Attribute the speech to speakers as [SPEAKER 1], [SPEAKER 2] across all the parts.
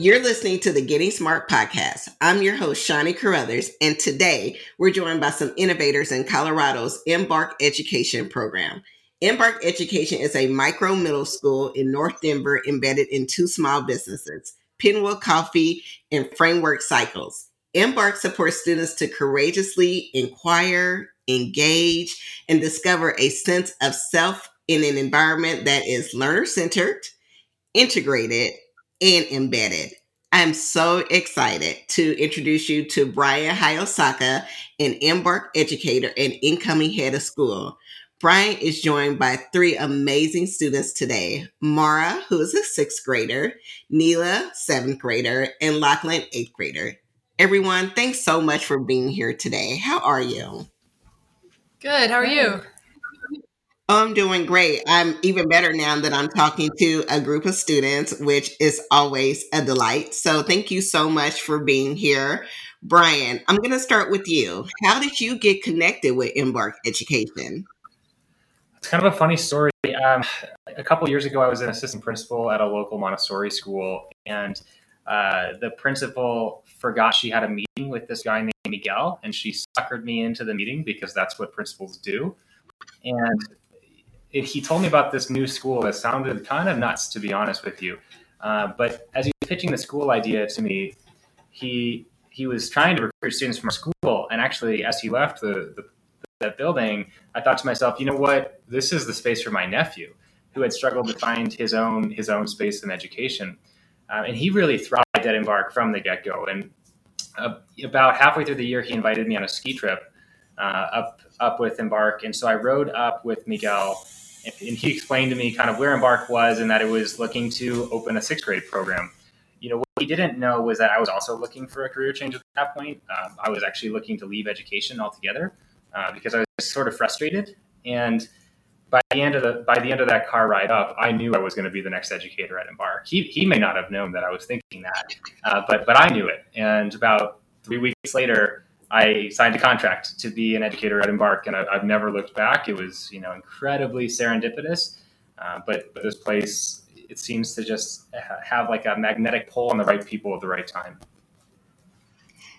[SPEAKER 1] You're listening to the Getting Smart podcast. I'm your host, Shawnee Carruthers, and today we're joined by some innovators in Colorado's Embark Education program. Embark Education is a micro middle school in North Denver embedded in two small businesses, Pinwheel Coffee and Framework Cycles. Embark supports students to courageously inquire, engage, and discover a sense of self in an environment that is learner centered, integrated, and embedded. I'm so excited to introduce you to Brian Hayosaka, an Embark educator and incoming head of school. Brian is joined by three amazing students today Mara, who is a sixth grader, Neela, seventh grader, and Lachlan, eighth grader. Everyone, thanks so much for being here today. How are you?
[SPEAKER 2] Good. How are you?
[SPEAKER 1] I'm doing great. I'm even better now that I'm talking to a group of students, which is always a delight. So, thank you so much for being here. Brian, I'm going to start with you. How did you get connected with Embark Education?
[SPEAKER 3] It's kind of a funny story. Um, a couple years ago, I was an assistant principal at a local Montessori school, and uh, the principal forgot she had a meeting with this guy named Miguel, and she suckered me into the meeting because that's what principals do. And it, he told me about this new school that sounded kind of nuts, to be honest with you. Uh, but as he was pitching the school idea to me, he he was trying to recruit students from our school. And actually, as he left the, the that building, I thought to myself, you know what? This is the space for my nephew, who had struggled to find his own his own space in education, uh, and he really thrived at Embark from the get go. And uh, about halfway through the year, he invited me on a ski trip uh, up up with Embark, and so I rode up with Miguel and he explained to me kind of where Embark was and that it was looking to open a sixth grade program. You know, what he didn't know was that I was also looking for a career change at that point. Um, I was actually looking to leave education altogether uh, because I was sort of frustrated. And by the end of the by the end of that car ride up, I knew I was going to be the next educator at Embark. He, he may not have known that I was thinking that, uh, but but I knew it. And about three weeks later, I signed a contract to be an educator at Embark, and I, have never looked back. It was, you know, incredibly serendipitous. Uh, but but this place, it seems to just have like a magnetic pull on the right people at the right time.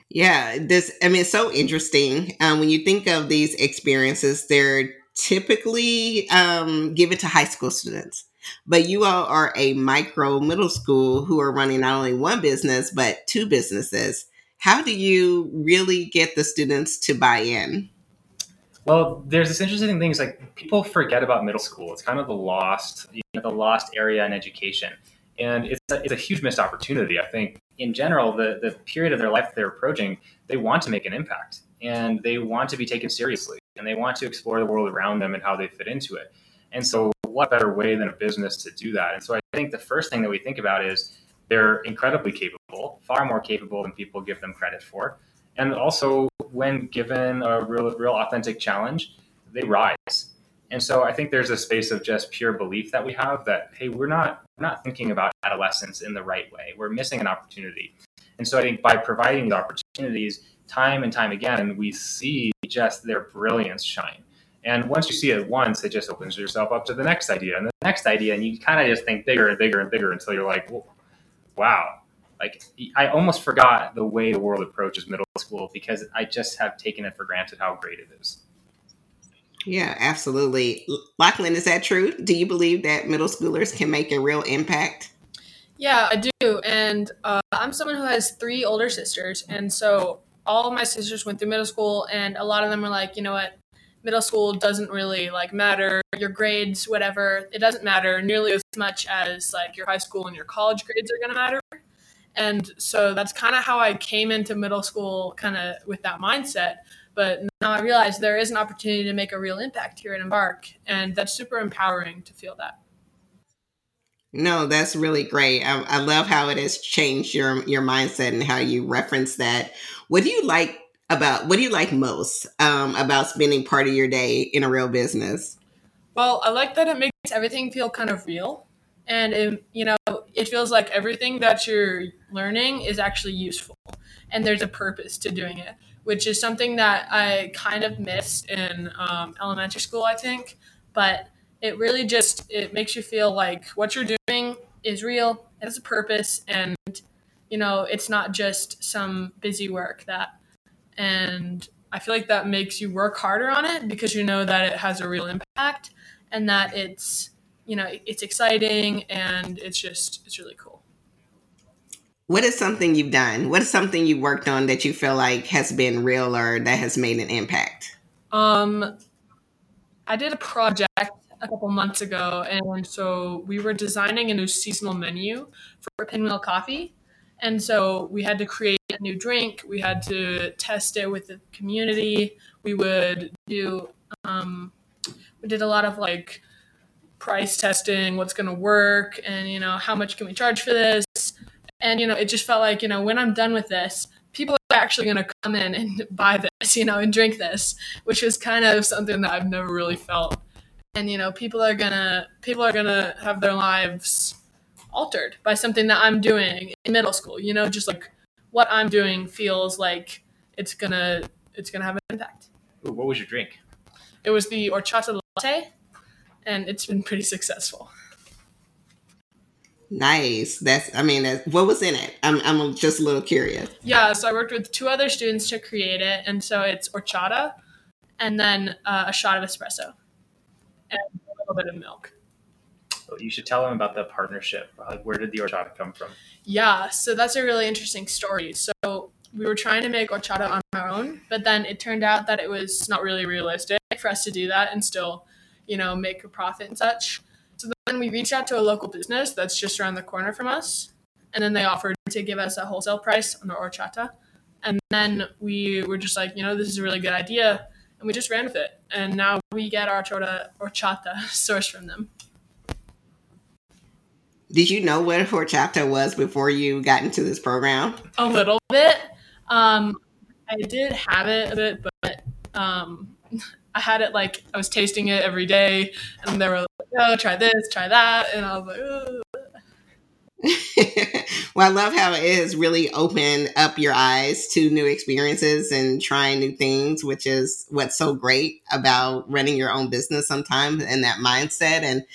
[SPEAKER 1] Yeah, this. I mean, it's so interesting um, when you think of these experiences. They're typically um, given to high school students, but you all are a micro middle school who are running not only one business but two businesses how do you really get the students to buy in?
[SPEAKER 3] Well, there's this interesting thing. Is like people forget about middle school. It's kind of the lost, you know, the lost area in education, and it's a, it's a huge missed opportunity. I think in general, the the period of their life they're approaching, they want to make an impact, and they want to be taken seriously, and they want to explore the world around them and how they fit into it. And so, what better way than a business to do that? And so, I think the first thing that we think about is they're incredibly capable, far more capable than people give them credit for. And also, when given a real, real authentic challenge, they rise. And so I think there's a space of just pure belief that we have that, hey, we're not, we're not thinking about adolescence in the right way. We're missing an opportunity. And so I think by providing the opportunities time and time again, we see just their brilliance shine. And once you see it once, it just opens yourself up to the next idea and the next idea. And you kind of just think bigger and bigger and bigger until you're like, well, wow, like I almost forgot the way the world approaches middle school because I just have taken it for granted how great it is.
[SPEAKER 1] Yeah, absolutely. Lachlan, is that true? Do you believe that middle schoolers can make a real impact?
[SPEAKER 2] Yeah, I do. And uh, I'm someone who has three older sisters. And so all of my sisters went through middle school, and a lot of them were like, you know what? Middle school doesn't really like matter. Your grades, whatever, it doesn't matter nearly as much as like your high school and your college grades are going to matter. And so that's kind of how I came into middle school, kind of with that mindset. But now I realize there is an opportunity to make a real impact here at Embark, and that's super empowering to feel that.
[SPEAKER 1] No, that's really great. I, I love how it has changed your your mindset and how you reference that. Do you like about what do you like most um, about spending part of your day in a real business?
[SPEAKER 2] Well, I like that it makes everything feel kind of real. And it, you know it feels like everything that you're learning is actually useful. And there's a purpose to doing it which is something that i kind of missed in um, elementary school i think. But it really just it makes you feel like what you're doing is real it has a purpose and you know, it's not just some busy work that, and I feel like that makes you work harder on it because you know that it has a real impact and that it's, you know, it's exciting and it's just, it's really cool.
[SPEAKER 1] What is something you've done? What is something you worked on that you feel like has been real or that has made an impact?
[SPEAKER 2] Um, I did a project a couple months ago, and so we were designing a new seasonal menu for Pinwheel Coffee. And so we had to create a new drink. We had to test it with the community. We would do, um, we did a lot of like price testing, what's going to work, and you know how much can we charge for this. And you know, it just felt like you know when I'm done with this, people are actually going to come in and buy this, you know, and drink this, which is kind of something that I've never really felt. And you know, people are gonna people are gonna have their lives altered by something that I'm doing in middle school. You know, just like what I'm doing feels like it's gonna it's gonna have an impact.
[SPEAKER 3] Ooh, what was your drink?
[SPEAKER 2] It was the horchata latte, and it's been pretty successful.
[SPEAKER 1] Nice. That's. I mean, that's, what was in it? I'm. I'm just a little curious.
[SPEAKER 2] Yeah. So I worked with two other students to create it, and so it's horchata, and then uh, a shot of espresso, and a little bit of milk.
[SPEAKER 3] You should tell them about the partnership. Like, where did the horchata come from?
[SPEAKER 2] Yeah, so that's a really interesting story. So we were trying to make horchata on our own, but then it turned out that it was not really realistic for us to do that and still, you know, make a profit and such. So then we reached out to a local business that's just around the corner from us, and then they offered to give us a wholesale price on the horchata. And then we were just like, you know, this is a really good idea, and we just ran with it. And now we get our horchata, horchata sourced from them.
[SPEAKER 1] Did you know what horchata was before you got into this program?
[SPEAKER 2] A little bit. Um, I did have it a bit, but um, I had it like I was tasting it every day, and they were like, "Oh, try this, try that," and I was like,
[SPEAKER 1] well, I love how it has really opened up your eyes to new experiences and trying new things, which is what's so great about running your own business sometimes and that mindset. And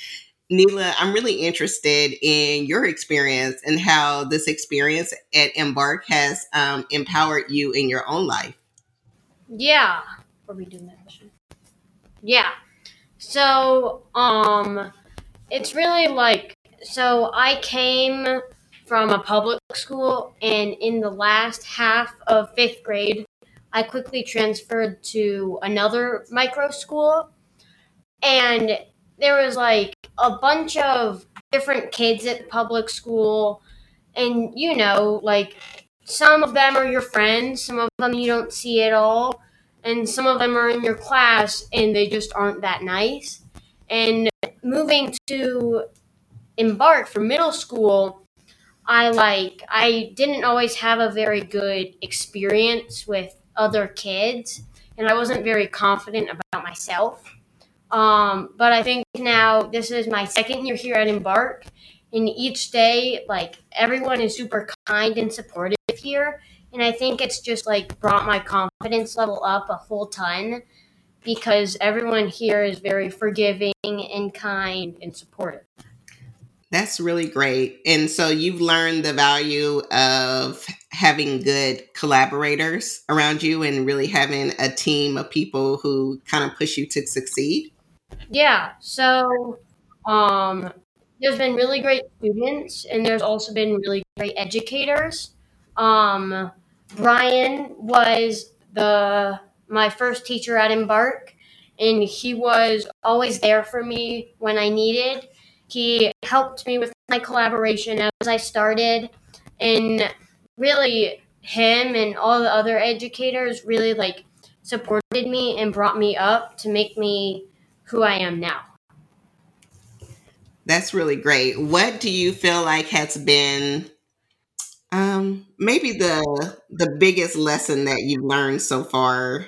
[SPEAKER 1] Neela, I'm really interested in your experience and how this experience at Embark has um, empowered you in your own life.
[SPEAKER 4] Yeah. Are we doing that? Yeah. So, um, it's really like, so I came from a public school, and in the last half of fifth grade, I quickly transferred to another micro school. And there was like a bunch of different kids at public school. And you know like some of them are your friends some of them you don't see at all. And some of them are in your class and they just aren't that nice. And moving to embark for middle school i like i didn't always have a very good experience with other kids. And i wasn't very confident about myself um, but I think now this is my second year here at Embark, and each day, like everyone is super kind and supportive here, and I think it's just like brought my confidence level up a whole ton because everyone here is very forgiving and kind and supportive.
[SPEAKER 1] That's really great. And so you've learned the value of having good collaborators around you and really having a team of people who kind of push you to succeed.
[SPEAKER 4] Yeah. So, um, there's been really great students, and there's also been really great educators. Um, Brian was the my first teacher at Embark, and he was always there for me when I needed. He helped me with my collaboration as I started, and really him and all the other educators really like supported me and brought me up to make me who I am now.
[SPEAKER 1] That's really great. What do you feel like has been um, maybe the the biggest lesson that you've learned so far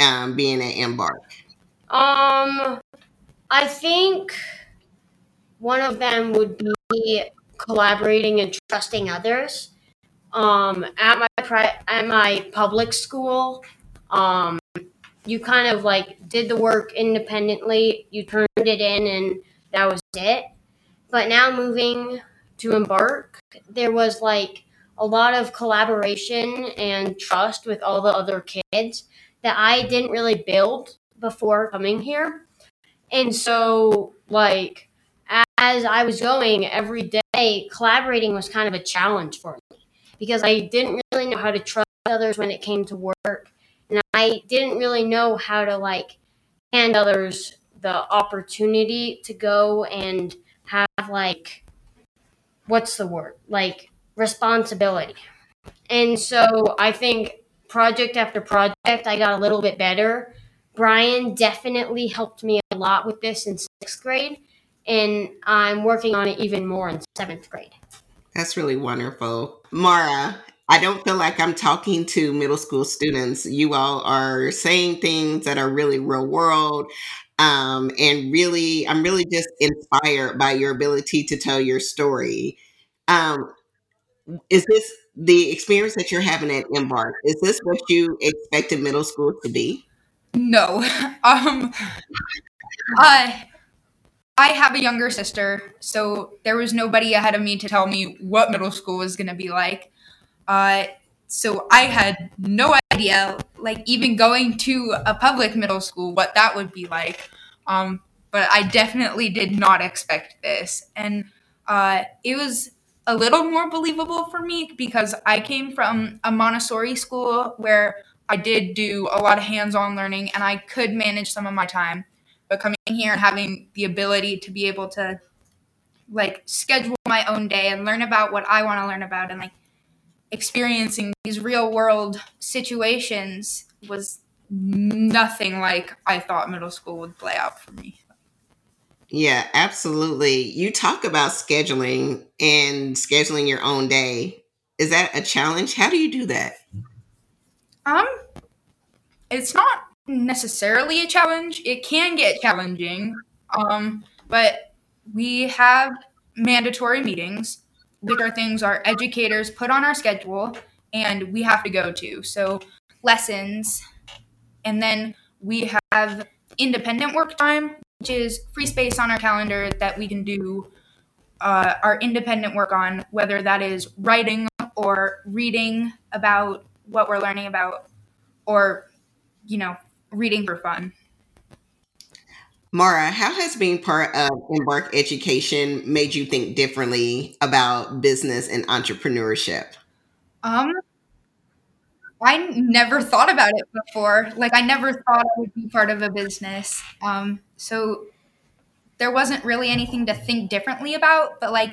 [SPEAKER 1] um, being at Embark?
[SPEAKER 4] Um, I think one of them would be collaborating and trusting others. Um, at my pri- at my public school, um, you kind of like did the work independently, you turned it in, and that was it. But now moving to Embark, there was like a lot of collaboration and trust with all the other kids that I didn't really build before coming here. And so, like, as I was going every day, collaborating was kind of a challenge for me because I didn't really know how to trust others when it came to work. And I didn't really know how to, like, hand others the opportunity to go and have, like, what's the word? Like, responsibility. And so I think project after project, I got a little bit better. Brian definitely helped me a lot with this in sixth grade, and I'm working on it even more in seventh grade.
[SPEAKER 1] That's really wonderful. Mara, I don't feel like I'm talking to middle school students. You all are saying things that are really real world. Um, and really, I'm really just inspired by your ability to tell your story. Um, is this the experience that you're having at Embark? Is this what you expected middle school to be?
[SPEAKER 5] No. Um, I I have a younger sister, so there was nobody ahead of me to tell me what middle school was going to be like. Uh, so I had no idea, like even going to a public middle school, what that would be like. Um, but I definitely did not expect this, and uh, it was a little more believable for me because I came from a Montessori school where I did do a lot of hands-on learning and I could manage some of my time. But coming here and having the ability to be able to like schedule my own day and learn about what I want to learn about and like experiencing these real world situations was nothing like I thought middle school would play out for me.
[SPEAKER 1] Yeah, absolutely. You talk about scheduling and scheduling your own day. Is that a challenge? How do you do that?
[SPEAKER 5] Um, it's not necessarily a challenge. It can get challenging. Um, but we have mandatory meetings, which are things our educators put on our schedule and we have to go to. So lessons, and then we have independent work time, which is free space on our calendar that we can do uh, our independent work on, whether that is writing or reading about what we're learning about, or, you know, reading for fun.
[SPEAKER 1] Mara, how has being part of Embark Education made you think differently about business and entrepreneurship?
[SPEAKER 5] Um, I never thought about it before. Like I never thought I would be part of a business. Um, so there wasn't really anything to think differently about. But like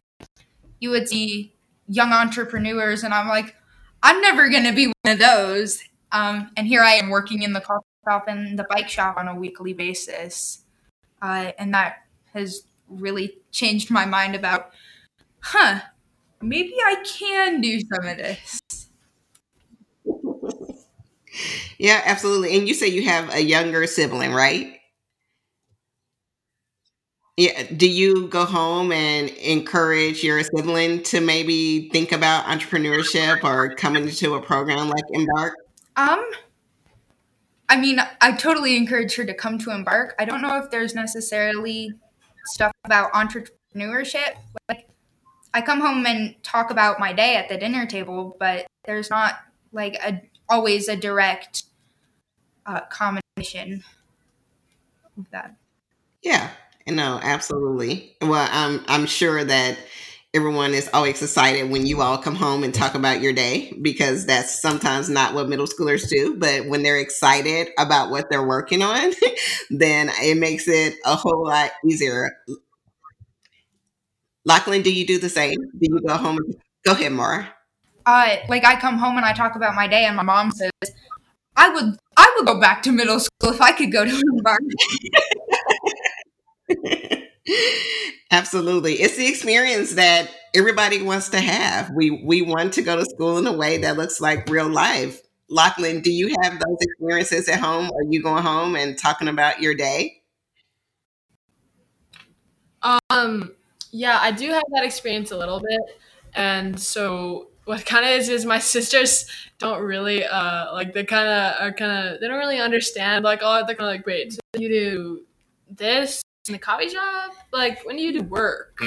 [SPEAKER 5] you would see young entrepreneurs, and I'm like, I'm never gonna be one of those. Um, and here I am working in the coffee shop and the bike shop on a weekly basis, uh, and that has really changed my mind about, huh, maybe I can do some of this.
[SPEAKER 1] Yeah, absolutely. And you say you have a younger sibling, right? Yeah. Do you go home and encourage your sibling to maybe think about entrepreneurship or coming into a program like Embark?
[SPEAKER 5] Um, I mean, I totally encourage her to come to Embark. I don't know if there's necessarily stuff about entrepreneurship. Like, I come home and talk about my day at the dinner table, but there's not like a always a direct uh, combination of that.
[SPEAKER 1] Yeah, no, absolutely. Well, I'm I'm sure that everyone is always excited when you all come home and talk about your day because that's sometimes not what middle schoolers do. But when they're excited about what they're working on, then it makes it a whole lot easier. Lachlan, do you do the same? Do you go home? Go ahead, Mara.
[SPEAKER 5] Uh, like I come home and I talk about my day, and my mom says, "I would, I would go back to middle school if I could go to environment."
[SPEAKER 1] Absolutely. It's the experience that everybody wants to have. We we want to go to school in a way that looks like real life. Lachlan, do you have those experiences at home? Are you going home and talking about your day?
[SPEAKER 2] Um, yeah, I do have that experience a little bit. And so what kind of is is my sisters don't really uh like they kind of are kind of they don't really understand like oh they're kind of like wait so you do this in the coffee shop like when do you do work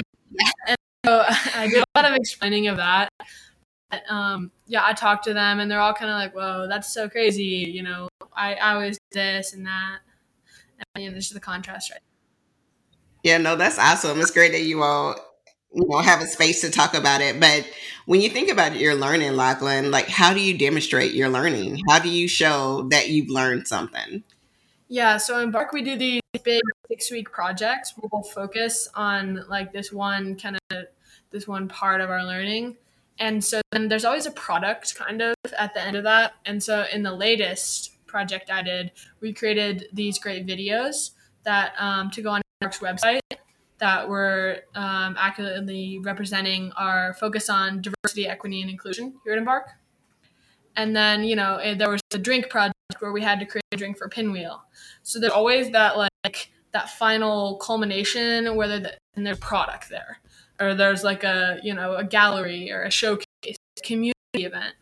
[SPEAKER 2] and so I did a lot of explaining of that um, yeah, I talked to them and they're all kind of like, whoa, that's so crazy. You know, I, I always do this and that. And you know, just the contrast, right?
[SPEAKER 1] Yeah, no, that's awesome. It's great that you all, you know, have a space to talk about it. But when you think about your learning, Lachlan, like how do you demonstrate your learning? How do you show that you've learned something?
[SPEAKER 2] Yeah, so Embark we do these big six week projects we'll focus on like this one kind of this one part of our learning. And so then there's always a product kind of at the end of that. And so in the latest project I did, we created these great videos that um, to go on our website that were um, accurately representing our focus on diversity, equity, and inclusion here at Embark. And then, you know, there was the drink project where we had to create drink for Pinwheel. So there's always that like that final culmination, whether the, and there's product there, or there's like a you know a gallery or a showcase, community event.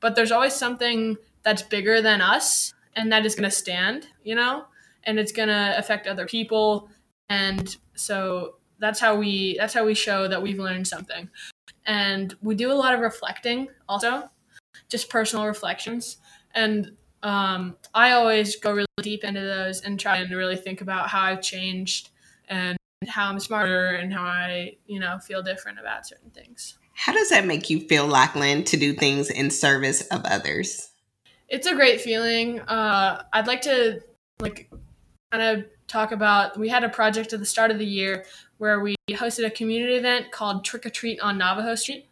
[SPEAKER 2] But there's always something that's bigger than us and that is going to stand, you know, and it's going to affect other people. And so that's how we that's how we show that we've learned something. And we do a lot of reflecting also, just personal reflections. And um, I always go really deep into those and try and really think about how I've changed and how I'm smarter and how I, you know, feel different about certain things.
[SPEAKER 1] How does that make you feel, Lachlan, to do things in service of others?
[SPEAKER 2] It's a great feeling. Uh, I'd like to like kind of talk about. We had a project at the start of the year where we hosted a community event called Trick or Treat on Navajo Street,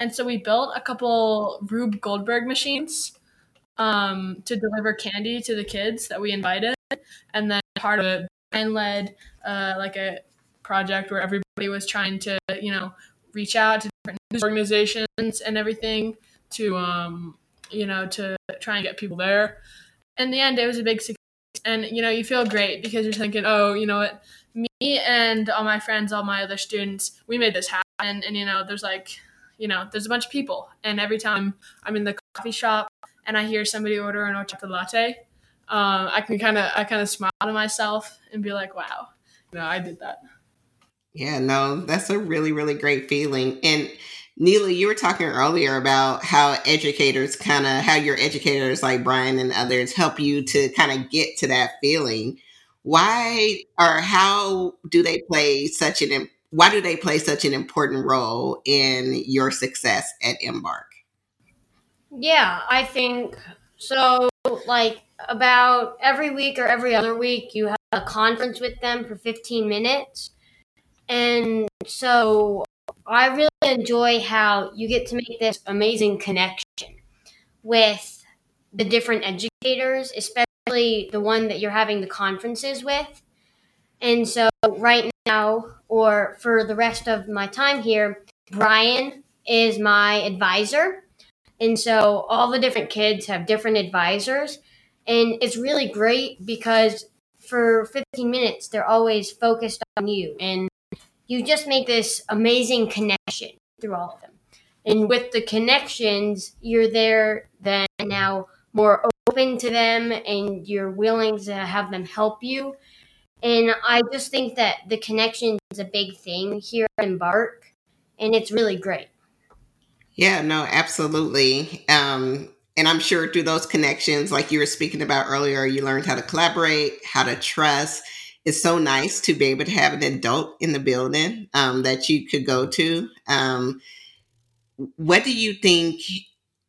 [SPEAKER 2] and so we built a couple Rube Goldberg machines um, to deliver candy to the kids that we invited, and then part of it, Brian led uh, like a project where everybody was trying to you know reach out to different news organizations and everything to um, you know to try and get people there. In the end, it was a big success, and you know you feel great because you're thinking, oh, you know what, me and all my friends, all my other students, we made this happen, and you know there's like you know there's a bunch of people, and every time I'm in the coffee shop and I hear somebody order an horchata latte, um, I can kind of I kind of smile to myself and be like, wow, know, I did that.
[SPEAKER 1] Yeah, no, that's a really, really great feeling. And Neela, you were talking earlier about how educators kind of, how your educators like Brian and others help you to kind of get to that feeling. Why or how do they play such an, why do they play such an important role in your success at Embark?
[SPEAKER 4] Yeah, I think so. Like about every week or every other week, you have a conference with them for 15 minutes and so I really enjoy how you get to make this amazing connection with the different educators, especially the one that you're having the conferences with. And so, right now, or for the rest of my time here, Brian is my advisor. And so, all the different kids have different advisors. And it's really great because for 15 minutes, they're always focused on you. And you just make this amazing connection through all of them. And with the connections, you're there then now more open to them and you're willing to have them help you. And I just think that the connection is a big thing here Embark, and it's really great.
[SPEAKER 1] Yeah, no, absolutely. Um, and I'm sure through those connections, like you were speaking about earlier, you learned how to collaborate, how to trust, it's so nice to be able to have an adult in the building um, that you could go to. Um, what do you think?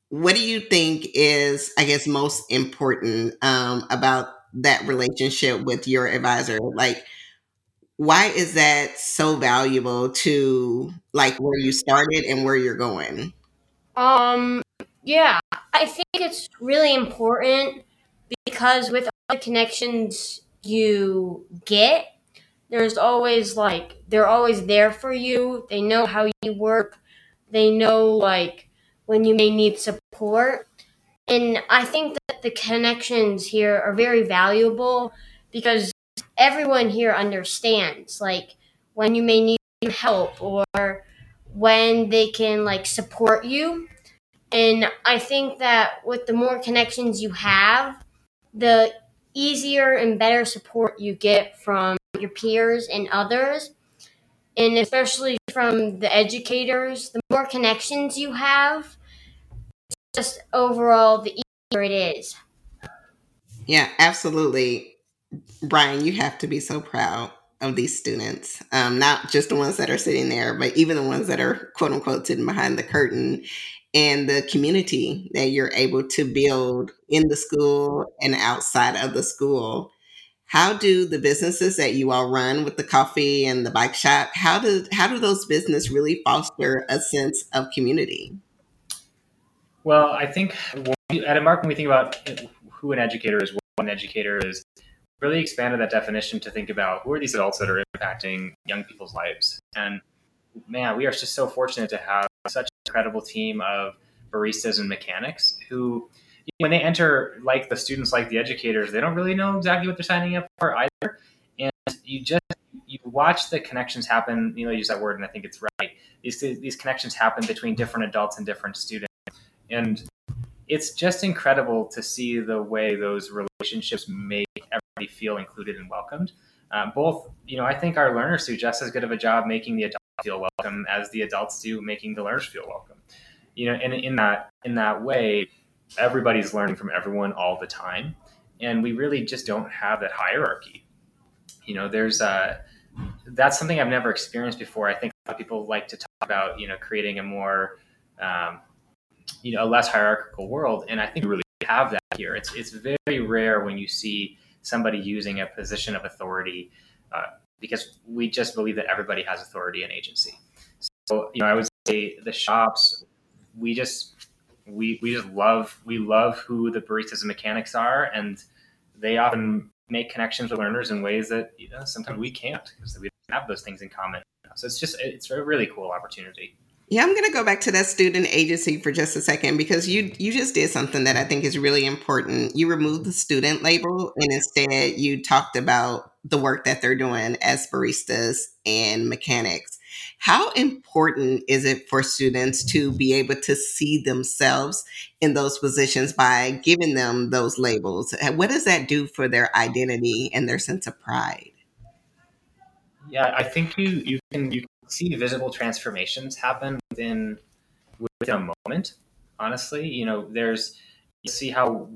[SPEAKER 1] What do you think is, I guess, most important um, about that relationship with your advisor? Like, why is that so valuable to like where you started and where you're going?
[SPEAKER 4] Um, yeah, I think it's really important because with all the connections you get, there's always like they're always there for you. They know how you work. They know like when you may need support. And I think that the connections here are very valuable because everyone here understands like when you may need help or when they can like support you. And I think that with the more connections you have, the easier and better support you get from your peers and others, and especially from the educators. The more connections you have, just overall the easier it is.
[SPEAKER 1] Yeah, absolutely. Brian, you have to be so proud of these students, um, not just the ones that are sitting there, but even the ones that are quote unquote sitting behind the curtain and the community that you're able to build in the school and outside of the school. How do the businesses that you all run with the coffee and the bike shop, how do how do those businesses really foster a sense of community?
[SPEAKER 3] Well, I think at Embark when we think about who an educator is, what an educator is, really expanded that definition to think about who are these adults that are impacting young people's lives. And man, we are just so fortunate to have such an incredible team of baristas and mechanics who, when they enter, like the students, like the educators, they don't really know exactly what they're signing up for either. And you just you watch the connections happen. You know, use that word, and I think it's right. These these connections happen between different adults and different students, and it's just incredible to see the way those relationships make everybody feel included and welcomed. Um, both, you know, I think our learners do just as good of a job making the adults feel welcome as the adults do making the learners feel welcome. You know, and in that in that way, everybody's learning from everyone all the time, and we really just don't have that hierarchy. You know, there's a that's something I've never experienced before. I think people like to talk about, you know, creating a more um, you know a less hierarchical world and i think we really have that here. It's it's very rare when you see somebody using a position of authority uh, because we just believe that everybody has authority and agency. So you know i would say the shops we just we we just love we love who the baristas and mechanics are and they often make connections with learners in ways that you know sometimes we can't because we don't have those things in common. So it's just it's a really cool opportunity
[SPEAKER 1] yeah, I'm going to go back to that student agency for just a second because you you just did something that I think is really important. You removed the student label and instead you talked about the work that they're doing as baristas and mechanics. How important is it for students to be able to see themselves in those positions by giving them those labels? What does that do for their identity and their sense of pride?
[SPEAKER 3] Yeah, I think you you can you see visible transformations happen within within a moment. Honestly, you know, there's you see how,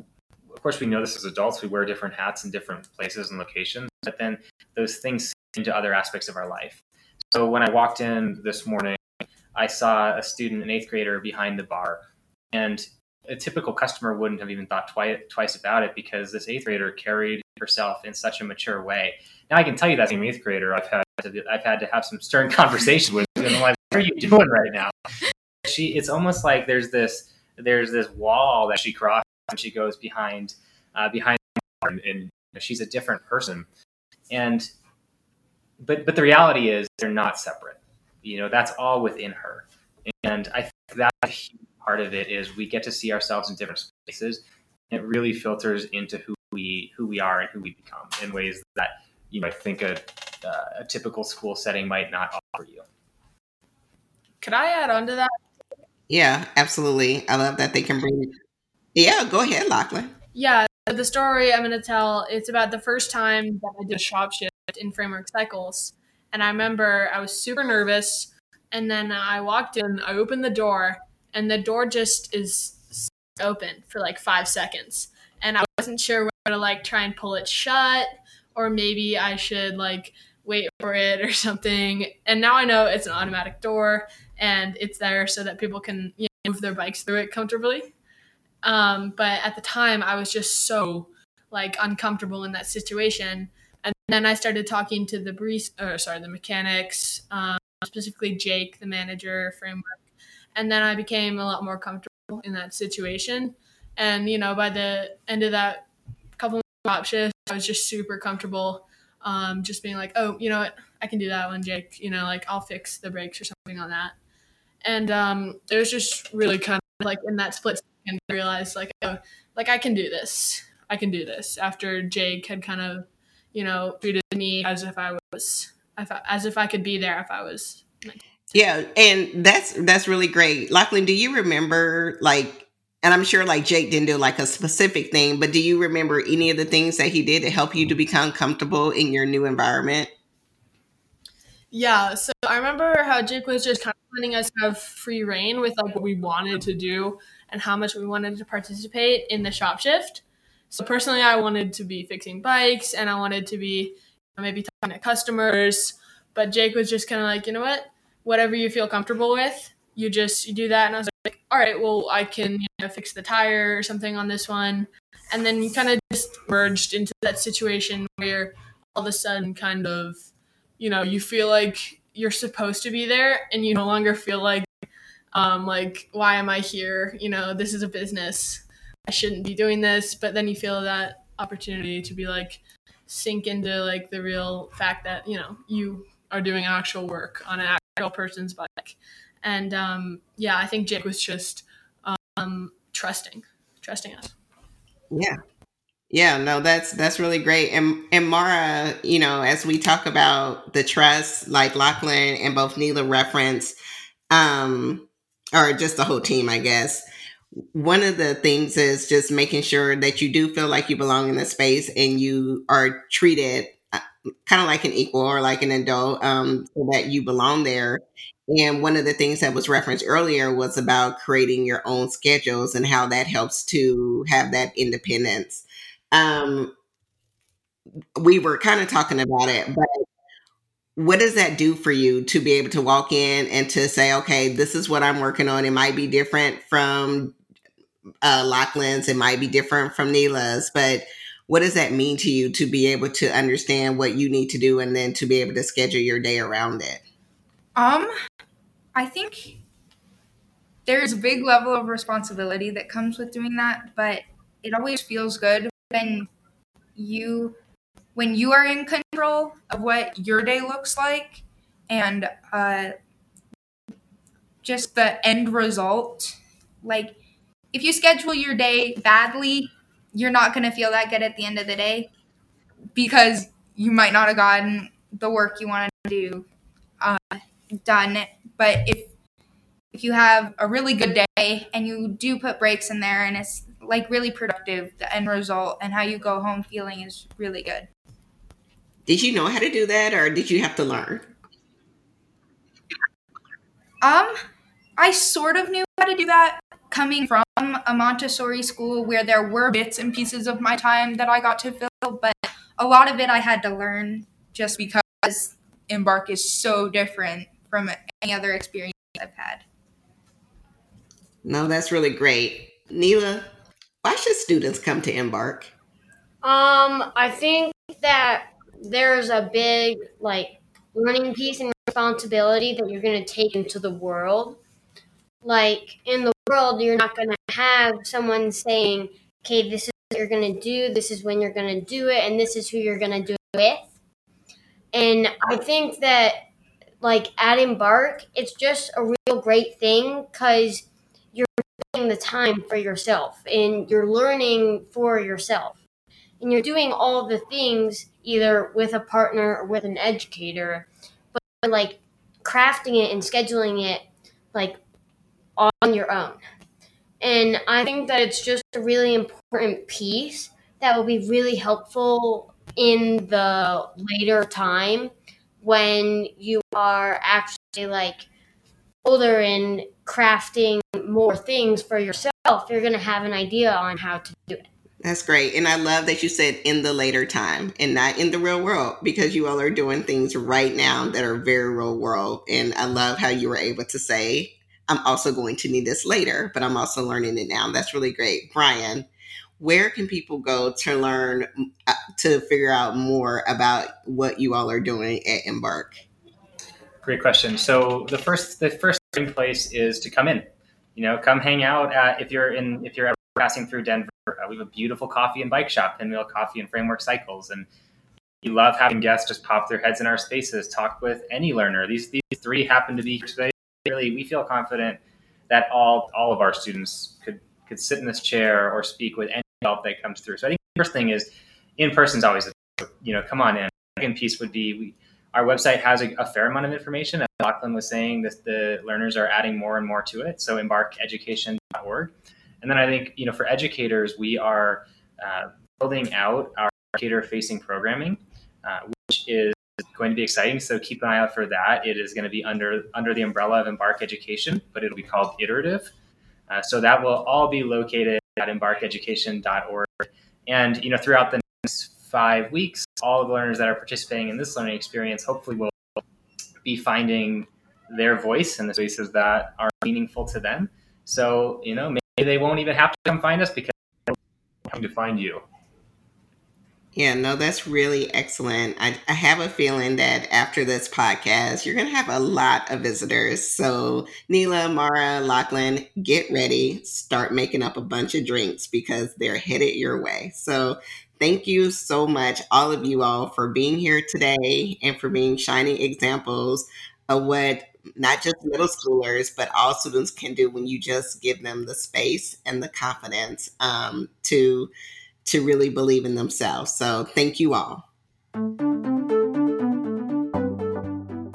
[SPEAKER 3] of course, we know this as adults. We wear different hats in different places and locations, but then those things into other aspects of our life. So when I walked in this morning, I saw a student, an eighth grader, behind the bar, and a typical customer wouldn't have even thought twice twice about it because this eighth grader carried herself in such a mature way. Now I can tell you that as same eighth grader I've had to, I've had to have some stern conversation with. I'm like, what are you doing right now? She, it's almost like there's this there's this wall that she crosses and she goes behind uh, behind and, and she's a different person. And but but the reality is they're not separate. You know, that's all within her. And I think huge part of it is we get to see ourselves in different spaces. It really filters into who we who we are and who we become in ways that you know I think a uh, a typical school setting might not offer you.
[SPEAKER 2] Could I add on to that?
[SPEAKER 1] Yeah, absolutely. I love that they can bring. Yeah, go ahead, Lachlan.
[SPEAKER 2] Yeah, the story I'm going to tell it's about the first time that I did a shop shift in Framework Cycles, and I remember I was super nervous, and then I walked in, I opened the door, and the door just is open for like five seconds, and I wasn't sure whether to like try and pull it shut, or maybe I should like wait for it or something. And now I know it's an automatic door and it's there so that people can you know, move their bikes through it comfortably. Um, but at the time, I was just so like uncomfortable in that situation. And then I started talking to the breeze, or sorry, the mechanics, um, specifically Jake, the manager framework. And then I became a lot more comfortable in that situation. And you know, by the end of that of shifts, I was just super comfortable um, just being like, oh, you know what, I can do that one, Jake. You know, like I'll fix the brakes or something on that. And um, it was just really kind of like in that split second, I realized like, oh, like I can do this. I can do this. After Jake had kind of, you know, treated me as if I was, as if I could be there if I was.
[SPEAKER 1] Yeah, and that's that's really great. Lachlan, do you remember like and I'm sure like Jake didn't do like a specific thing, but do you remember any of the things that he did to help you to become comfortable in your new environment?
[SPEAKER 2] Yeah, so I remember how Jake was just kind of letting us have free reign with like what we wanted to do and how much we wanted to participate in the shop shift. So personally, I wanted to be fixing bikes and I wanted to be maybe talking to customers, but Jake was just kind of like, you know what, whatever you feel comfortable with, you just you do that. And I was like, all right, well, I can you know fix the tire or something on this one, and then you kind of just merged into that situation where all of a sudden, kind of, you know, you feel like you're supposed to be there, and you no longer feel like, um, like why am I here? You know, this is a business. I shouldn't be doing this, but then you feel that opportunity to be like sink into like the real fact that you know you are doing actual work on an actual person's bike and um, yeah i think jake was just um, trusting trusting us
[SPEAKER 1] Yeah. Yeah, no, that's that's really great. And and Mara, you know, as we talk about the trust, like Lachlan and both Neela reference, um, or just the whole team, I guess. One of the things is just making sure that you do feel like you belong in the space and you are treated kind of like an equal or like an adult, um, so that you belong there. And one of the things that was referenced earlier was about creating your own schedules and how that helps to have that independence. Um, we were kind of talking about it, but what does that do for you to be able to walk in and to say, okay, this is what I'm working on? It might be different from uh, Lachlan's, it might be different from Neela's, but what does that mean to you to be able to understand what you need to do and then to be able to schedule your day around it?
[SPEAKER 5] Um, I think there's a big level of responsibility that comes with doing that, but it always feels good when you when you are in control of what your day looks like and uh, just the end result. Like if you schedule your day badly, you're not going to feel that good at the end of the day because you might not have gotten the work you wanted to do uh, done. But if if you have a really good day and you do put breaks in there and it's like really productive, the end result and how you go home feeling is really good.
[SPEAKER 1] Did you know how to do that or did you have to learn?
[SPEAKER 5] Um, I sort of knew how to do that coming from a Montessori school where there were bits and pieces of my time that I got to fill, but a lot of it I had to learn just because Embark is so different from any other experience I've had.
[SPEAKER 1] No, that's really great. Neela, why should students come to Embark?
[SPEAKER 4] Um, I think that there's a big like learning piece and responsibility that you're going to take into the world. Like in the world, you're not going to have someone saying, "Okay, this is what you're going to do. This is when you're going to do it, and this is who you're going to do it with." And I think that like at Embark, it's just a real great thing because you're taking the time for yourself and you're learning for yourself. And you're doing all the things either with a partner or with an educator but like crafting it and scheduling it like on your own. And i think that it's just a really important piece that will be really helpful in the later time when you are actually like older and crafting more things for yourself you're going to have an idea on how to do it
[SPEAKER 1] That's great. And I love that you said in the later time and not in the real world because you all are doing things right now that are very real world. And I love how you were able to say, I'm also going to need this later, but I'm also learning it now. That's really great. Brian, where can people go to learn, uh, to figure out more about what you all are doing at Embark?
[SPEAKER 3] Great question. So the first the first place is to come in. You know, come hang out. Uh, if you're in if you're ever passing through Denver, uh, we have a beautiful coffee and bike shop, Pinwheel Coffee and Framework Cycles, and we love having guests just pop their heads in our spaces, talk with any learner. These these three happen to be here today. Really, we feel confident that all all of our students could could sit in this chair or speak with any help that comes through. So I think the first thing is in person is always you know come on in. Second piece would be we our website has a, a, fair amount of information. As Lachlan was saying, that the learners are adding more and more to it. So embarkeducation.org. And then I think, you know, for educators, we are uh, building out our educator facing programming, uh, which is going to be exciting. So keep an eye out for that. It is going to be under under the umbrella of Embark Education, but it'll be called Iterative. Uh, so that will all be located at embarkeducation.org. And you know, throughout the next five weeks, all of the learners that are participating in this learning experience hopefully will be finding their voice and the spaces that are meaningful to them. So you know, maybe they won't even have to come find us because they're coming to find you.
[SPEAKER 1] Yeah, no, that's really excellent. I, I have a feeling that after this podcast, you're going to have a lot of visitors. So, Neela, Mara, Lachlan, get ready. Start making up a bunch of drinks because they're headed your way. So, thank you so much, all of you all, for being here today and for being shining examples of what not just middle schoolers, but all students can do when you just give them the space and the confidence um, to to really believe in themselves. So thank you all.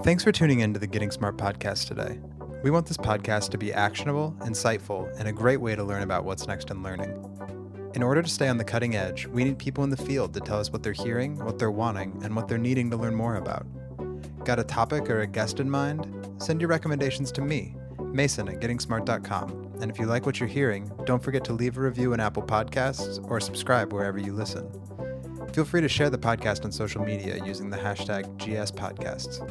[SPEAKER 6] Thanks for tuning in to the Getting Smart podcast today. We want this podcast to be actionable, insightful, and a great way to learn about what's next in learning. In order to stay on the cutting edge, we need people in the field to tell us what they're hearing, what they're wanting, and what they're needing to learn more about. Got a topic or a guest in mind? Send your recommendations to me, Mason at gettingsmart.com. And if you like what you're hearing, don't forget to leave a review in Apple Podcasts or subscribe wherever you listen. Feel free to share the podcast on social media using the hashtag GSPodcasts.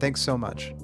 [SPEAKER 6] Thanks so much.